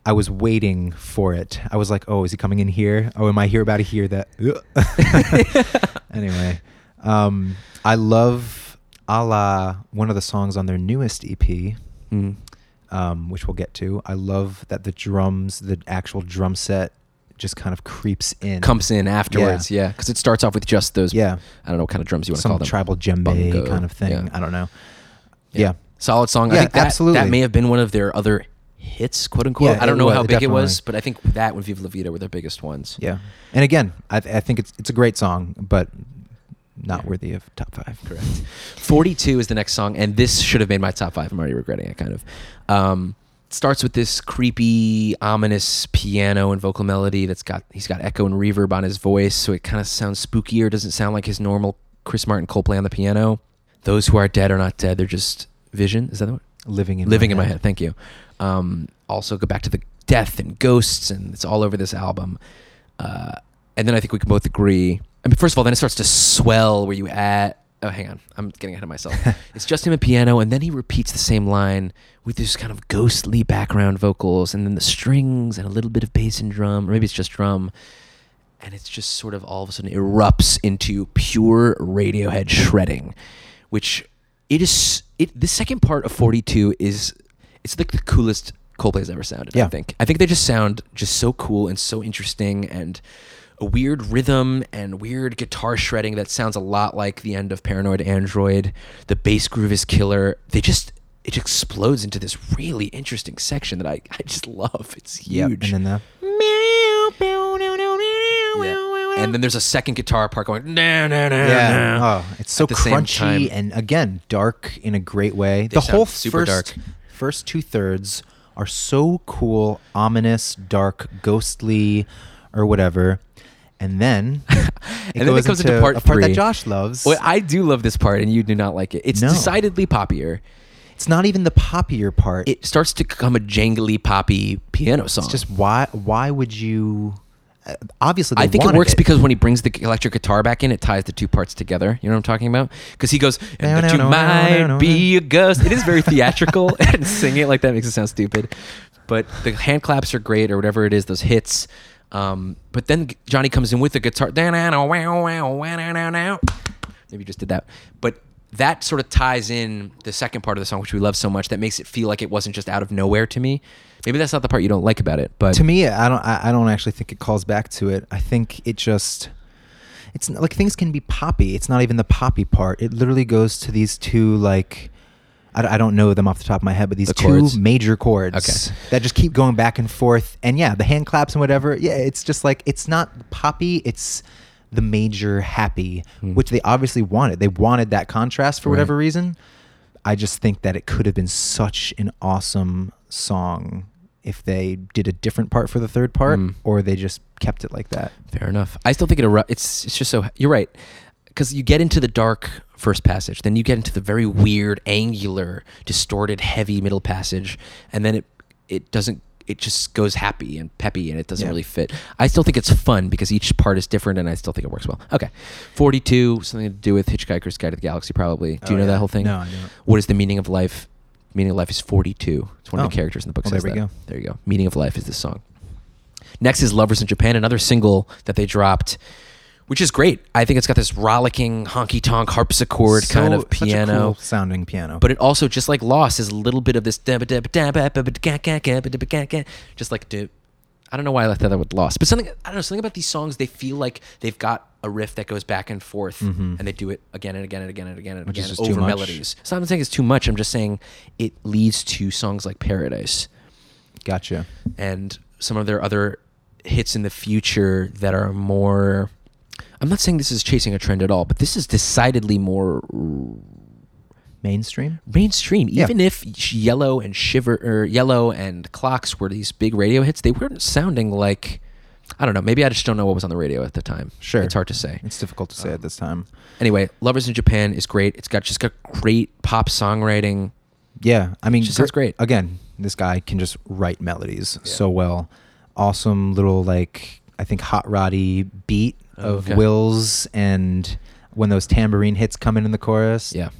I was waiting for it. I was like, "Oh, is he coming in here? Oh, am I here about to hear that?" *laughs* anyway, um, I love a la one of the songs on their newest EP, Mm. um, which we'll get to. I love that the drums, the actual drum set, just kind of creeps in. Comes in afterwards, yeah, because it starts off with just those. yeah, I don't know what kind of drums you want to call them. tribal djembe Bongo, kind of thing. yeah. I don't know. Yeah. solid song. I Yeah, think that, absolutely. That may have been one of their other hits, quote unquote. Yeah, I don't know was- how big it was, but I think that and Viva La Vida were their biggest ones. Yeah, and again, I, I think it's it's a great song, but not worthy of top five. Correct. 42 is the next song, and this should have made my top five. I'm already regretting it, kind of. Um, starts with this creepy, ominous piano and vocal melody that's got, he's got echo and reverb on his voice, so it kind of sounds spookier. Doesn't sound like his normal Chris Martin Coldplay on the piano. Those who are dead are not dead, they're just vision. Is that the one? Living in living my in my head. Thank you. Um, also, go back to the death and ghosts, and it's all over this album. Uh, and then I think we can both agree. I mean, first of all, then it starts to swell where you add. Oh, hang on, I'm getting ahead of myself. *laughs* it's just him and piano, and then he repeats the same line with this kind of ghostly background vocals, and then the strings and a little bit of bass and drum, or maybe it's just drum. And it's just sort of all of a sudden erupts into pure Radiohead shredding, which it is. It the second part of 42 is it's like the coolest Coldplay's ever sounded. Yeah. I think. I think they just sound just so cool and so interesting and a weird rhythm and weird guitar shredding that sounds a lot like the end of Paranoid Android. The bass groove is killer. They just it explodes into this really interesting section that I, I just love. It's Yep, huge. And then the Yeah. And then there's a second guitar part going. Nah, nah, nah, yeah, nah. oh, it's so At the same crunchy and again dark in a great way. They the whole super first dark. first two thirds are so cool, ominous, dark, ghostly, or whatever. And then *laughs* it And then it comes into part a part three. that Josh loves. Well, I do love this part, and you do not like it. It's No. decidedly poppier. it's not even the poppier part. It starts to become a jangly poppy piano song. it's just why why would you? uh, Obviously, they I think it wanted works because when he brings the electric guitar back in, it ties the two parts together. You know what I'm talking about? Because he goes, and No, that no, you no, no, might no, no, be a ghost. It is very theatrical, and singing it like that makes it sound stupid. But the hand claps are great, or whatever it is, those hits. Um, but then Jonny comes in with the guitar. Maybe you just did that. But that sort of ties in the second part of the song, which we love so much, that makes it feel like it wasn't just out of nowhere to me. Maybe that's not the part you don't like about it, but to me, I don't. I, I don't actually think it calls back to it. I think it just. It's like things can be poppy. It's not even the poppy part. It literally goes to these two like. I, I don't know them off the top of my head, but these The two chords? major chords Okay. that just keep going back and forth. And yeah, the hand claps and whatever. Yeah, it's just like it's not poppy. It's the major happy, Hmm. which they obviously wanted. They wanted that contrast for whatever reason. I just think that it could have been such an awesome song if they did a different part for the third part, Mm. or they just kept it like that. Fair enough. I still think it. It's it's just so. You're right, because you get into the dark first passage, then you get into the very weird, angular, distorted, heavy middle passage, and then it it doesn't. It just goes happy and peppy, and it doesn't Yeah. really fit. I still think it's fun because each part is different, and I still think it works well. Okay, forty-two, something to do with Hitchhiker's Guide to the Galaxy, probably. Do you Oh, know yeah. that whole thing? No, I don't. What is the meaning of life? Meaning of life is forty-two. It's one of Oh. the characters in the book. Well, says there we that. go. There you go. Meaning of life is this song. Next is Lovers in Japan, another single that they dropped, which is great. I think it's got this rollicking honky tonk harpsichord kind So- of such a piano. cool sounding piano. But it also, just like Lost, is a little bit of this just like I don't know why I left that with Lost, but something I don't know something about these songs. They feel like they've got a riff that goes back and forth, Mhm. and they do it again and again and again and again and Which again over melodies. So I'm not saying it's too much. I'm just saying it leads to songs like Paradise gotcha. and some of their other hits in the future that are more I'm not saying this is chasing a trend at all, but this is decidedly more Mainstream. mainstream. Yeah. Even if Yellow and Shiver or Yellow and Clocks were these big radio hits, they weren't sounding like I don't know. Maybe I just don't know what was on the radio at the time. Sure. it's hard to say. It's difficult to say Um, at this time. Anyway, Lovers in Japan is great. It's got just got great pop songwriting. Yeah, I mean, sounds great. Again, this guy can just write melodies Yeah. so well. Awesome little like I think hot roddy beat of okay. Will's and when those tambourine hits come in in the chorus. Yeah.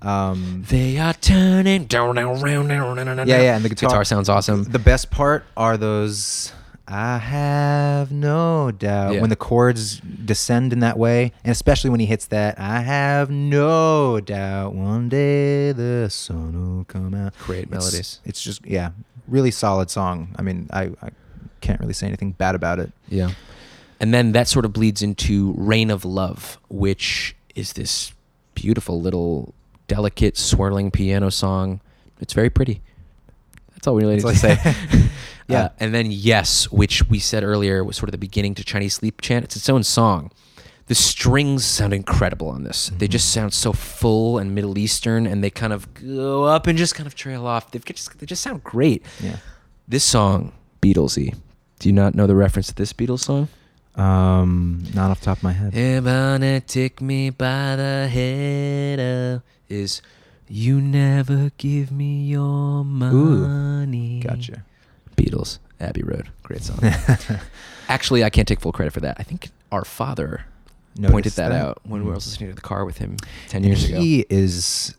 Um, They are turning down, down, round, down, down, down, yeah, yeah, and the guitar, sounds awesome. The best part are those. I have no doubt Yeah. when the chords descend in that way, and especially when he hits that. I have no doubt one day the sun will come out. Great It's- melodies. It's just yeah, really solid song. I mean, I, I can't really say anything bad about it. Yeah. And then that sort of bleeds into Reign of Love, which is this beautiful little delicate swirling piano song. It's very pretty. That's all we really need to say. *laughs* Yeah. Uh, and then Yes, which we said earlier was sort of the beginning to Chinese sleep chant. It's its own song. The strings sound incredible on this. They Mhm. just sound so full and Middle Eastern, and they kind of go up and just kind of trail off. They've just, they just sound great. Yeah. This song, Beatlesy. Do you not know the reference to this Beatles song? Um, not off the top of my head. Everybody take me by the head uh, is you never give me your money. Gotcha. Beatles, Abbey Road, great song. *laughs* Actually, I can't take full credit for that. I think our father pointed Noticed that, out when we were listening to the car with him ten years ago. He is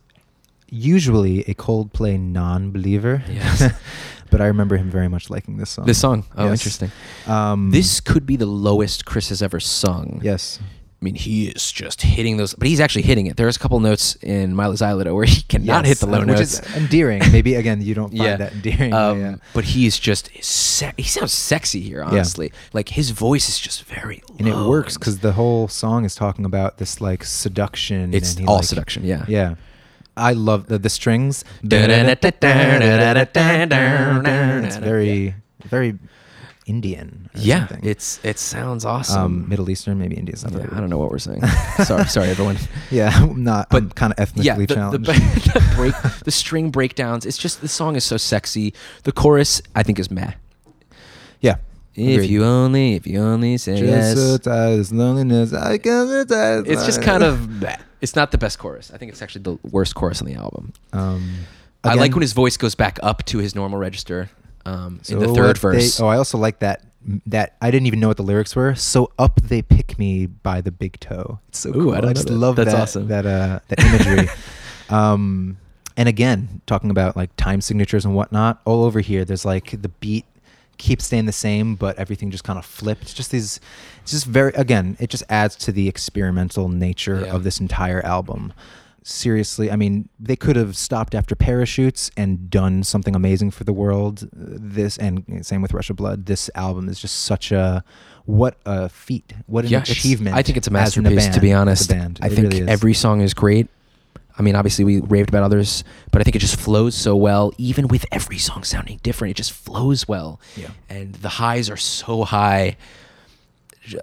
usually a Coldplay non-believer. Yes. *laughs* but I remember him very much liking this song. This song, oh, Yes. interesting. Um, This could be the lowest Chris has ever sung. Yes. I mean, he is just hitting those, but he's actually hitting it. There's a couple notes in Mylo Xyloto where he cannot hit the low uh, notes. which is endearing. Maybe again, you don't *laughs* find that endearing. but Um, yeah. But he is just se- he sounds sexy here. Honestly, like his voice is just very and it works because the whole song is talking about this like seduction. It's all like- seduction, yeah. yeah. I love the the strings. It's very very Indian. yeah, something. it's it sounds awesome. um, Middle Eastern, maybe India's not Yeah, I don't know what we're saying. *laughs* sorry, sorry, everyone. *laughs* Yeah, I'm not. But kind of ethnically yeah, the, the, challenged. *laughs* the break, the string breakdowns. It's just the song is so sexy. The chorus, I think, is meh. yeah. If agreed. you only, if you only say Just yes. so tired, loneliness, I can't die. It's just kind of meh. It's not the best chorus. I think it's actually the worst chorus on the album. Um, I like when his voice goes back up to his normal register um, in the third they- verse. oh, I also like that. That I didn't even know what the lyrics were. So up they pick me by the big toe. It's so Ooh, cool. I don't know just that. love That's that. awesome. That uh, that imagery. *laughs* um, and again, talking about like time signatures and whatnot. All over here, there's like the beat keeps staying the same, but everything just kind of flipped. Just these. It's just very. Again, it just adds to the experimental nature Yeah. of this entire album. Seriously, I mean, they could have stopped after parachutes and done something amazing for the world. This and same with Rush of Blood. This album is just such a what a feat, what an yeah, achievement. I think it's a masterpiece. to be band, as a honest, band. I It think really every song is great. I mean, obviously we raved about others, but I think it just flows so well. Even with every song sounding different, it just flows well. Yeah. And the highs are so high.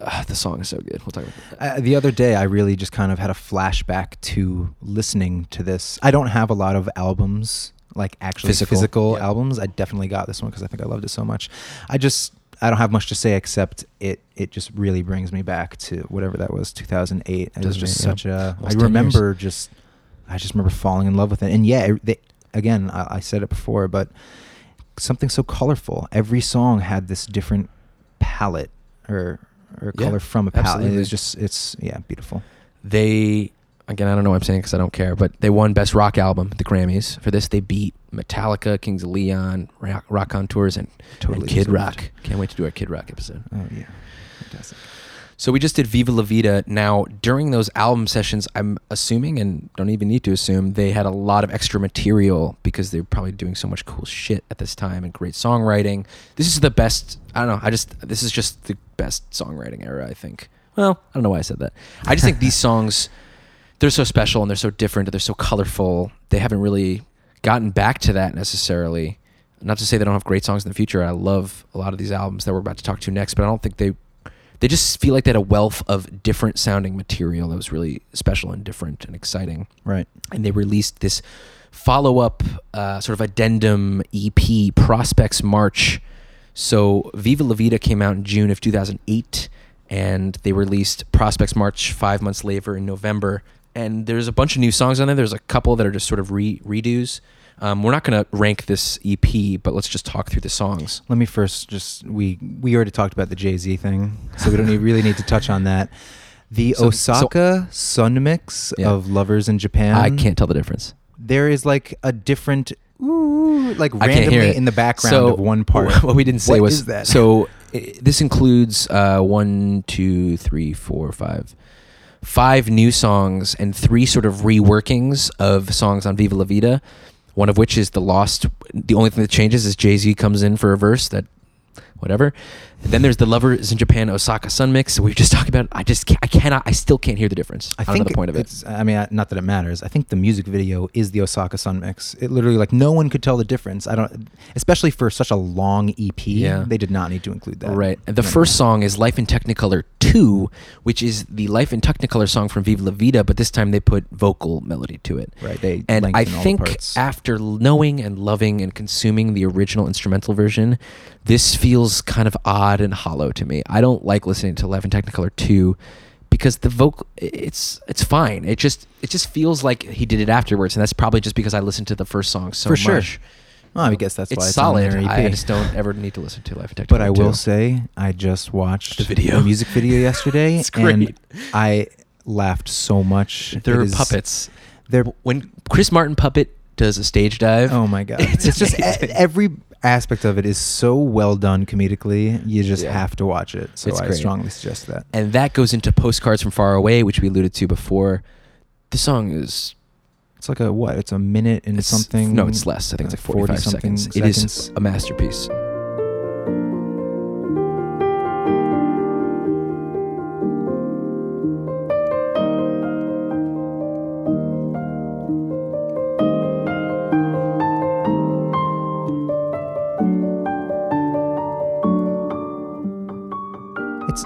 Ah, the song is so good. We'll talk about that. Uh, the other day, I really just kind of had a flashback to listening to this. I don't have a lot of albums, like actually Physical, physical, yeah. albums. I definitely got this one because I think I loved it so much. I just I don't have much to say except it it just really brings me back to whatever that was, 2008. It was 2008, just yeah. such a. I Almost 10 remember just I just remember falling in love with it. And yeah, it, they, again, I, I said it before, but something so colorful. Every song had this different palette or or Yeah, color from a palette. It absolutely. was just it's yeah, beautiful. They again, I don't know what I'm saying because I don't care, but they won Best Rock Album, the Grammys. For this, they beat Metallica, Kings of Leon, Rock, Rock on Tours, and, Totally and Kid deserved. Rock. Can't wait to do our Kid Rock episode. Oh yeah, fantastic. So we just did Viva La Vida. Now, during those album sessions, I'm assuming, and don't even need to assume, they had a lot of extra material because they're probably doing so much cool shit at this time and great songwriting. This is the best. I don't know. I just this is just the best songwriting era. I think. Well, I don't know why I said that. I just think these *laughs* songs, they're so special and they're so different. and They're so colorful. They haven't really gotten back to that necessarily. Not to say they don't have great songs in the future. I love a lot of these albums that we're about to talk to next, but I don't think they they just feel like they had a wealth of different sounding material that was really special and different and exciting. Right. And they released this follow up uh, sort of addendum EP, Prospekt's March. So Viva La Vida came out in June of 2008, and they released Prospekt's March five months later in November. And there's a bunch of new songs on there. There's a couple that are just sort of re- redos. Um, we're not going to rank this EP, but let's just talk through the songs. Let me first just we we already talked about the Jay Z thing, so we don't need, really need to touch on that. The *laughs* So- so- Osaka Sun mix Yeah. of Lovers in Japan. I can't tell the difference. There is like a different, ooh, like I can't hear randomly it. in the background So, of one part. *laughs* What we didn't say What was that? so. i this includes uh, one, two, three, four, five, five new songs and three sort of reworkings of songs on Viva La Vida. One of which is the lost. The only thing that changes is Jay Z comes in for a verse that, whatever. Then there's the Lovers in Japan Osaka Sun mix. that we've just *laughs* talked about. I just can't, I cannot. I still can't hear the difference. I, I think the point of it. it's, I mean, not that it matters. I think the music video is the Osaka Sun mix. It literally like no one could tell the difference. I don't, especially for such a long EP. Yeah. they did not need to include that. Right. The No, first no. song is Life in Technicolor 2, which is the Life in Technicolor song from Viva La Vida, but this time they put vocal melody to it. Right, they and I lengthen all the think after knowing and loving and consuming the original instrumental version, this feels kind of odd and hollow to me. I don't like listening to Life in Technicolor 2 because the vocal it's it's fine. It just it just feels like he did it afterwards and that's probably just because I listened to the first song so For sure. much. Well, I guess that's why it's solid. on. I just don't ever need to listen to Life in Technicolor But I 2. will say, I just watched The video. music video *laughs* yesterday, It's great. and I laughed so much. They're is- puppets. They're when Chris Martin puppet does a stage dive. oh my god! *laughs* It's It's, just every aspect of it is so well done comedically. You just Yeah. have to watch it. So It's I great. strongly suggest that. and that goes into postcards from far away, which we alluded to before. The song is It's like a what? It's a minute and it's- something. No, it's less. I think it's uh, like forty-five 40-something seconds. It is a masterpiece.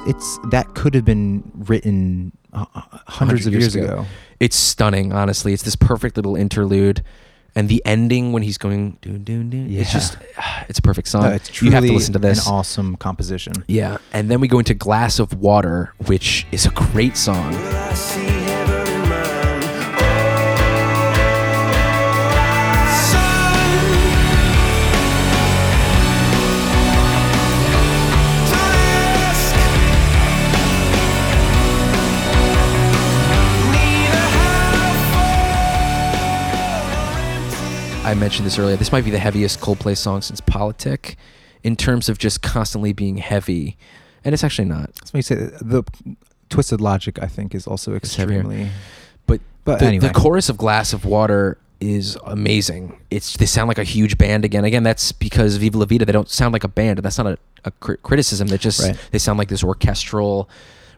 It's it's that could have been written uh, uh, hundreds of years, ago. It's stunning, honestly. It's this perfect little interlude, and the ending when he's going doon doon doon. It's just, *sighs* it's a perfect song. Uh, it's you have to listen to this. an awesome composition. Yeah, and then we go into Glass of Water, which is a great song. I mentioned this earlier. This might be the heaviest Coldplay song since Politic, in terms of just constantly being heavy, and it's actually not. That's what you say. The twisted logic, I think, is also extremely. But But the, anyway, the chorus of Glass of Water is amazing. It's they sound like a huge band again. Again, that's because Viva La Vida. They don't sound like a band. That's not a, a cri- criticism. They just Right. they sound like this orchestral,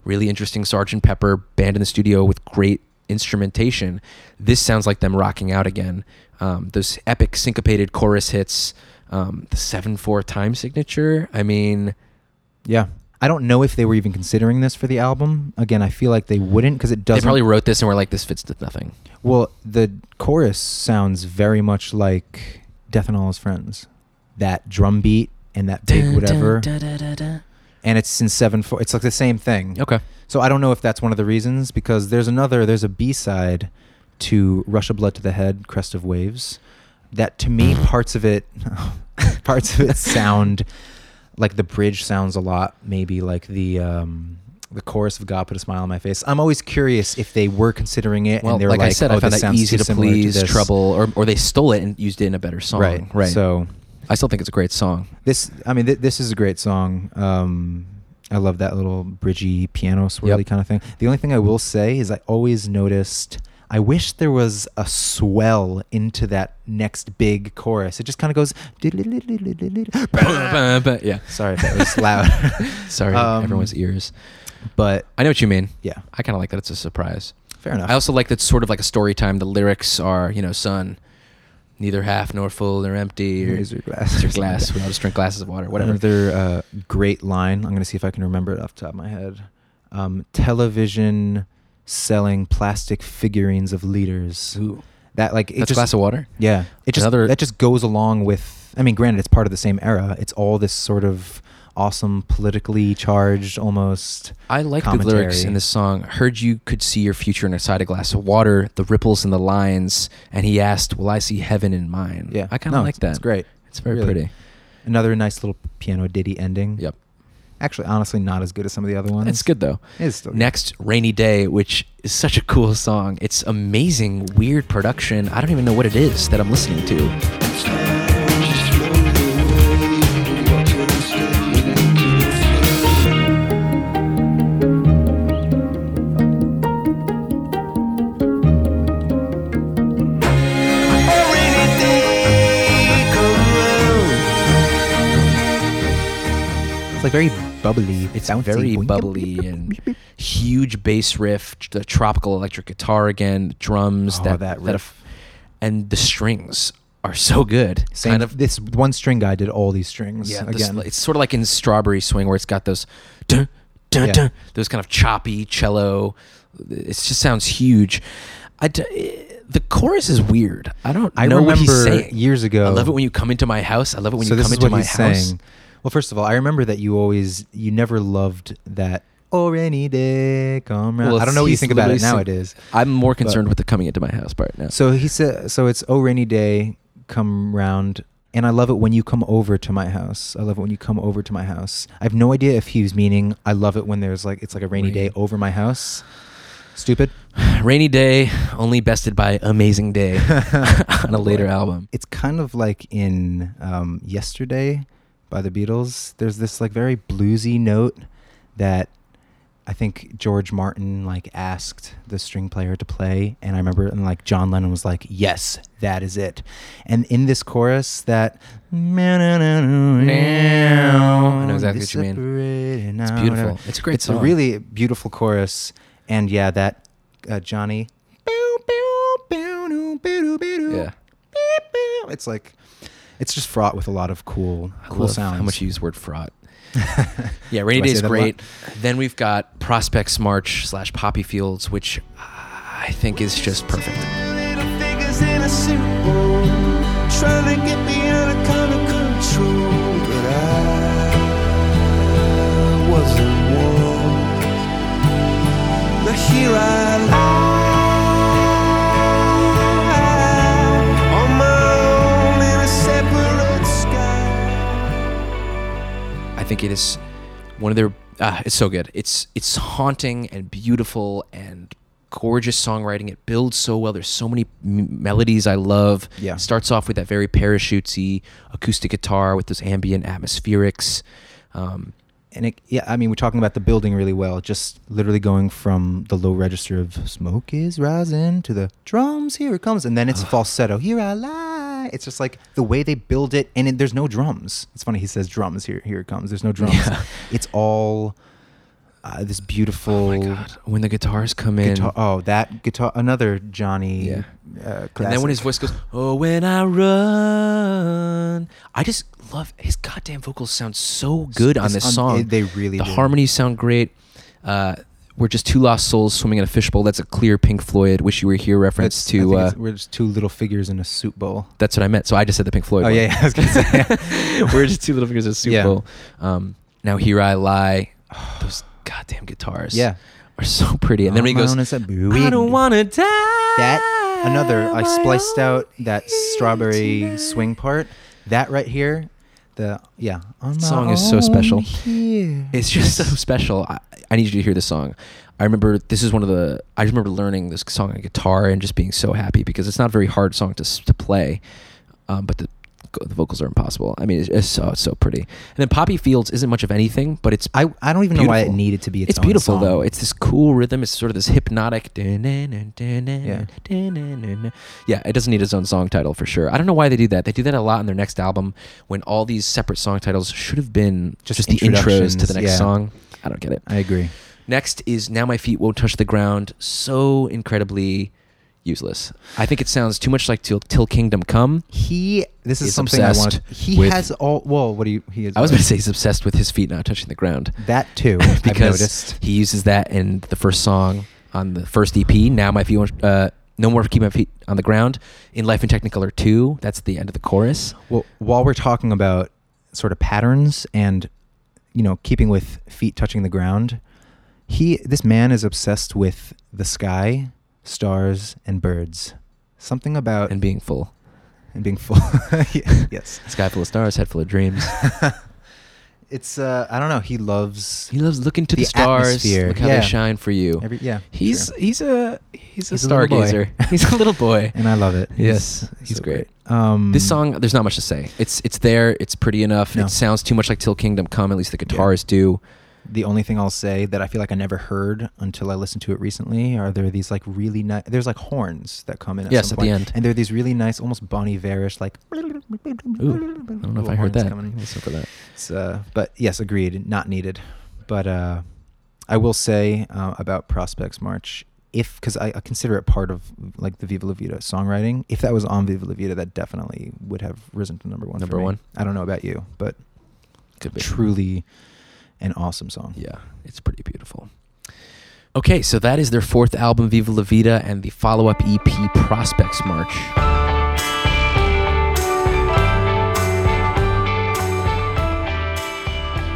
really interesting Sergeant Pepper band in the studio with great instrumentation. This sounds like them rocking out again. Um, those epic syncopated chorus hits, um, the seven four time signature. I mean, yeah. I don't know if they were even considering this for the album. Again, I feel like they wouldn't because it doesn't. They probably wrote this and were like, "This fits to nothing." Well, the chorus sounds very much like Death and All His Friends. That drum beat and that big whatever, and it's in seven four. It's like the same thing. Okay. So I don't know if that's one of the reasons because there's another. There's a B side to Rush of Blood to the Head, Crest of Waves. That to me, parts of it, *laughs* parts of it sound like the bridge sounds a lot. Maybe like the. um the chorus of God put a smile on my face. I'm always curious if they were considering it Well, and they were like, like, I said, oh, I found that easy to please, this. trouble, or or they stole it and used it in a better song. Right, right. So I still think it's a great song. this, I mean, th- this is a great song. Um, I love that little bridgy piano swirly Yep. kind of thing. The only thing I will say is I always noticed. I wish there was a swell into that next big chorus. It just kind of goes. *laughs* yeah, Sorry if that was loud. *laughs* sorry, Um, everyone's ears. but I know what you mean. yeah, I kind of like that it's a surprise. fair enough. I also like that it's sort of like a story time. The lyrics are, you know, son, neither half nor full nor empty. Or, Here's your glass. Glass. We all just drink glasses of water. Whatever. Another uh, great line. I'm going to see if I can remember it off the top of my head. Um, television selling plastic figurines of leaders. Ooh, That like it that's just glass of water. yeah. It just Another- that just goes along with. I mean, granted, it's part of the same era. It's all this sort of awesome, politically charged, almost. I like the lyrics in this song. Heard you could see your future inside a glass of water, the ripples and the lines, and he asked, "Will I see heaven in mine?" Yeah, I kind of No, like it's- that. It's great. It's very Really. pretty. Another nice little piano ditty ending. Yep, Actually, honestly, not as good as some of the other ones. it's good though. It's still good. Next, Rainy Day, which is such a cool song. It's amazing, weird production. I don't even know what it is that I'm listening to. Bubbly. It's bouncy. very bubbly and huge bass riff, the tropical electric guitar again, drums, Oh, that, that that riff. and the strings are so good. Same. Kind of, this one string guy did all these strings. yeah. this- again. it's sort of like in Strawberry Swing where it's got those, dun, dun, Yeah. dun, those kind of choppy cello. It just sounds huge. I d- eh, the chorus is weird. I don't I know remember what he's saying. years ago. I love it when you come into my house. I love it when so you this come into my house. saying. Well, first of all, I remember that you always, you never loved that. Or any day come round. Well, I don't know what you think about it nowadays. I'm more But- concerned with the coming into my house part now. So he said, so it's oh rainy day come round, and I love it when you come over to my house. I love it when you come over to my house. I have no idea if he was meaning I love it when there's like it's like a rainy day over my house. Stupid. *sighs* Rainy Day, only bested by Amazing Day *laughs* *laughs* on a later album. It's kind of like in um, Yesterday by the Beatles. There's this like very bluesy note that I think George Martin like asked the string player to play, and I remember and like John Lennon was like, "Yes, that is it." And in this chorus, that I know exactly what you mean. It's beautiful. It's a great It's song. a really beautiful chorus, and yeah, that uh, Jonny. Yeah. It's like, it's just fraught with a lot of cool, cool sounds. How much you use the word fraught. *laughs* yeah, Rainy Day is that a lot? great. Then we've got Prospekt's March slash Poppy Fields, which I think is just perfect. Little figures in think it is one of their. Uh, it's so good. It's it's haunting and beautiful and gorgeous songwriting. It builds so well. There's so many m- melodies I love. Yeah. Starts off with that very parachutesy acoustic guitar with those ambient atmospherics. Um, and it, yeah, I mean, we're talking about the building really well. Just literally going from the low register of "smoke is rising" to the drums. Here it comes, and then it's *sighs* falsetto. Here I lie. It's just like the way they build it, and it, there's no drums. It's funny he says drums. Here, here it comes. There's no drums. Yeah. It's all uh, this beautiful oh my god! When the guitars come in. Oh, that guitar. Another Jonny. Yeah. Uh, And then when his voice goes, "Oh, when I run," I just love his goddamn vocals. Sound so good on this un- song. they really the do. harmonies sound great. Uh, we're just two lost souls swimming in a fishbowl. That's a clear Pink Floyd "Wish You Were Here" reference It's- I think to. Uh, we're just two little figures in a soup bowl. that's what I meant. So I just said the Pink Floyd. Oh yeah, yeah, I was gonna say. *laughs* we're just two little figures in a soup Yeah. bowl. Um, now here I lie. Those goddamn guitars. Yeah. Are so pretty. And then he goes, own is a I don't wanna die. that another I spliced out that strawberry swing part. That right here, the yeah. On song is so special. here. It's just so special. I, I need you to hear this song. I remember this is one of the. I remember learning this song on guitar and just being so happy because it's not a very hard song to to play, um, but the the vocals are impossible. I mean, it's, it's so it's so pretty. And then Poppy Fields isn't much of anything, but it's I I don't even know why it needed to be. Its, it's beautiful song. though. It's this cool rhythm. It's sort of this hypnotic. Yeah. Yeah, it doesn't need its own song title for sure. I don't know why they do that. They do that a lot in their next album when all these separate song titles should have been just, Just the intros to the next yeah. song. I don't get it. I agree. Next is Now My Feet Won't Touch the Ground. So incredibly useless. I think it sounds too much like Till, Till Kingdom Come. He this is something I want. He with- has all. Well, what do you? He is. I was going to say he's obsessed with his feet not touching the ground. that too. *laughs* I've because noticed. he uses that in the first song on the first EP. Now my feet, uh, no more keep my feet on the ground. In Life in Technicolor two, that's the end of the chorus. Well, while we're talking about sort of patterns and you know keeping with feet touching the ground, he this man is obsessed with the sky, stars, and birds. Something about and being full. and being full. *laughs* Yes, Sky full of stars, head full of dreams. *laughs* it's uh I don't know. He loves he loves looking to the, The stars. atmosphere, Look how yeah. they shine for you. every yeah. he's true. he's a he's a He's a stargazer. *laughs* he's a little boy. and I love it. Yes, he's so great. Um, This song, there's not much to say. It's it's there. It's pretty enough. No. It sounds too much like Till Kingdom Come. At least the guitars do. The only thing I'll say that I feel like I never heard until I listened to it recently are there these like really nice. There's like horns that come in. At Yes, at the end. and they're these really nice, almost Bon Iver-ish like. Ooh, I don't know if I heard that. Listen for that. It's, uh, but yes, agreed, not needed. But uh, I will say uh, about Prospekt's March, if because I, I consider it part of like the Viva La Vida songwriting. If that was on Viva La Vida, that definitely would have risen to number one. Number one? I don't know about you, but truly an awesome song. Yeah, it's pretty beautiful. Okay, so that is their fourth album, Viva La Vida, and the follow up EP, Prospekt's March.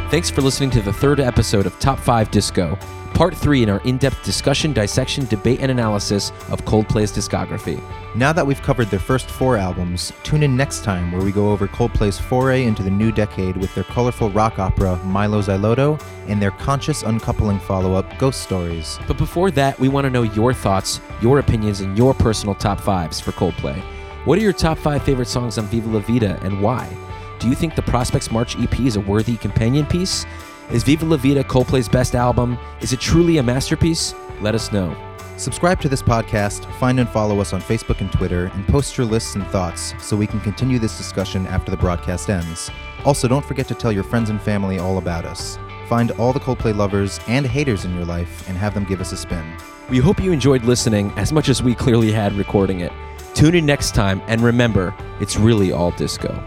Thanks for listening to the third episode of Top 5 Disco, part three in our in depth discussion, dissection, debate, and analysis of Coldplay's discography. Now that we've covered their first four albums, tune in next time where we go over Coldplay's foray into the new decade with their colorful rock opera Mylo Xyloto and their conscious uncoupling follow up Ghost Stories. But before that, we want to know your thoughts, your opinions, and your personal top fives for Coldplay. What are your top five favorite songs on Viva La Vida and why? Do you think the Prospekt's March EP is a worthy companion piece? Is Viva La Vida Coldplay's best album? Is it truly a masterpiece? Let us know. Subscribe to this podcast, find and follow us on Facebook and Twitter, and post your lists and thoughts so we can continue this discussion after the broadcast ends. Also, don't forget to tell your friends and family all about us. Find all the Coldplay lovers and haters in your life and have them give us a spin. We hope you enjoyed listening as much as we clearly had recording it. Tune in next time, and remember, it's really all disco.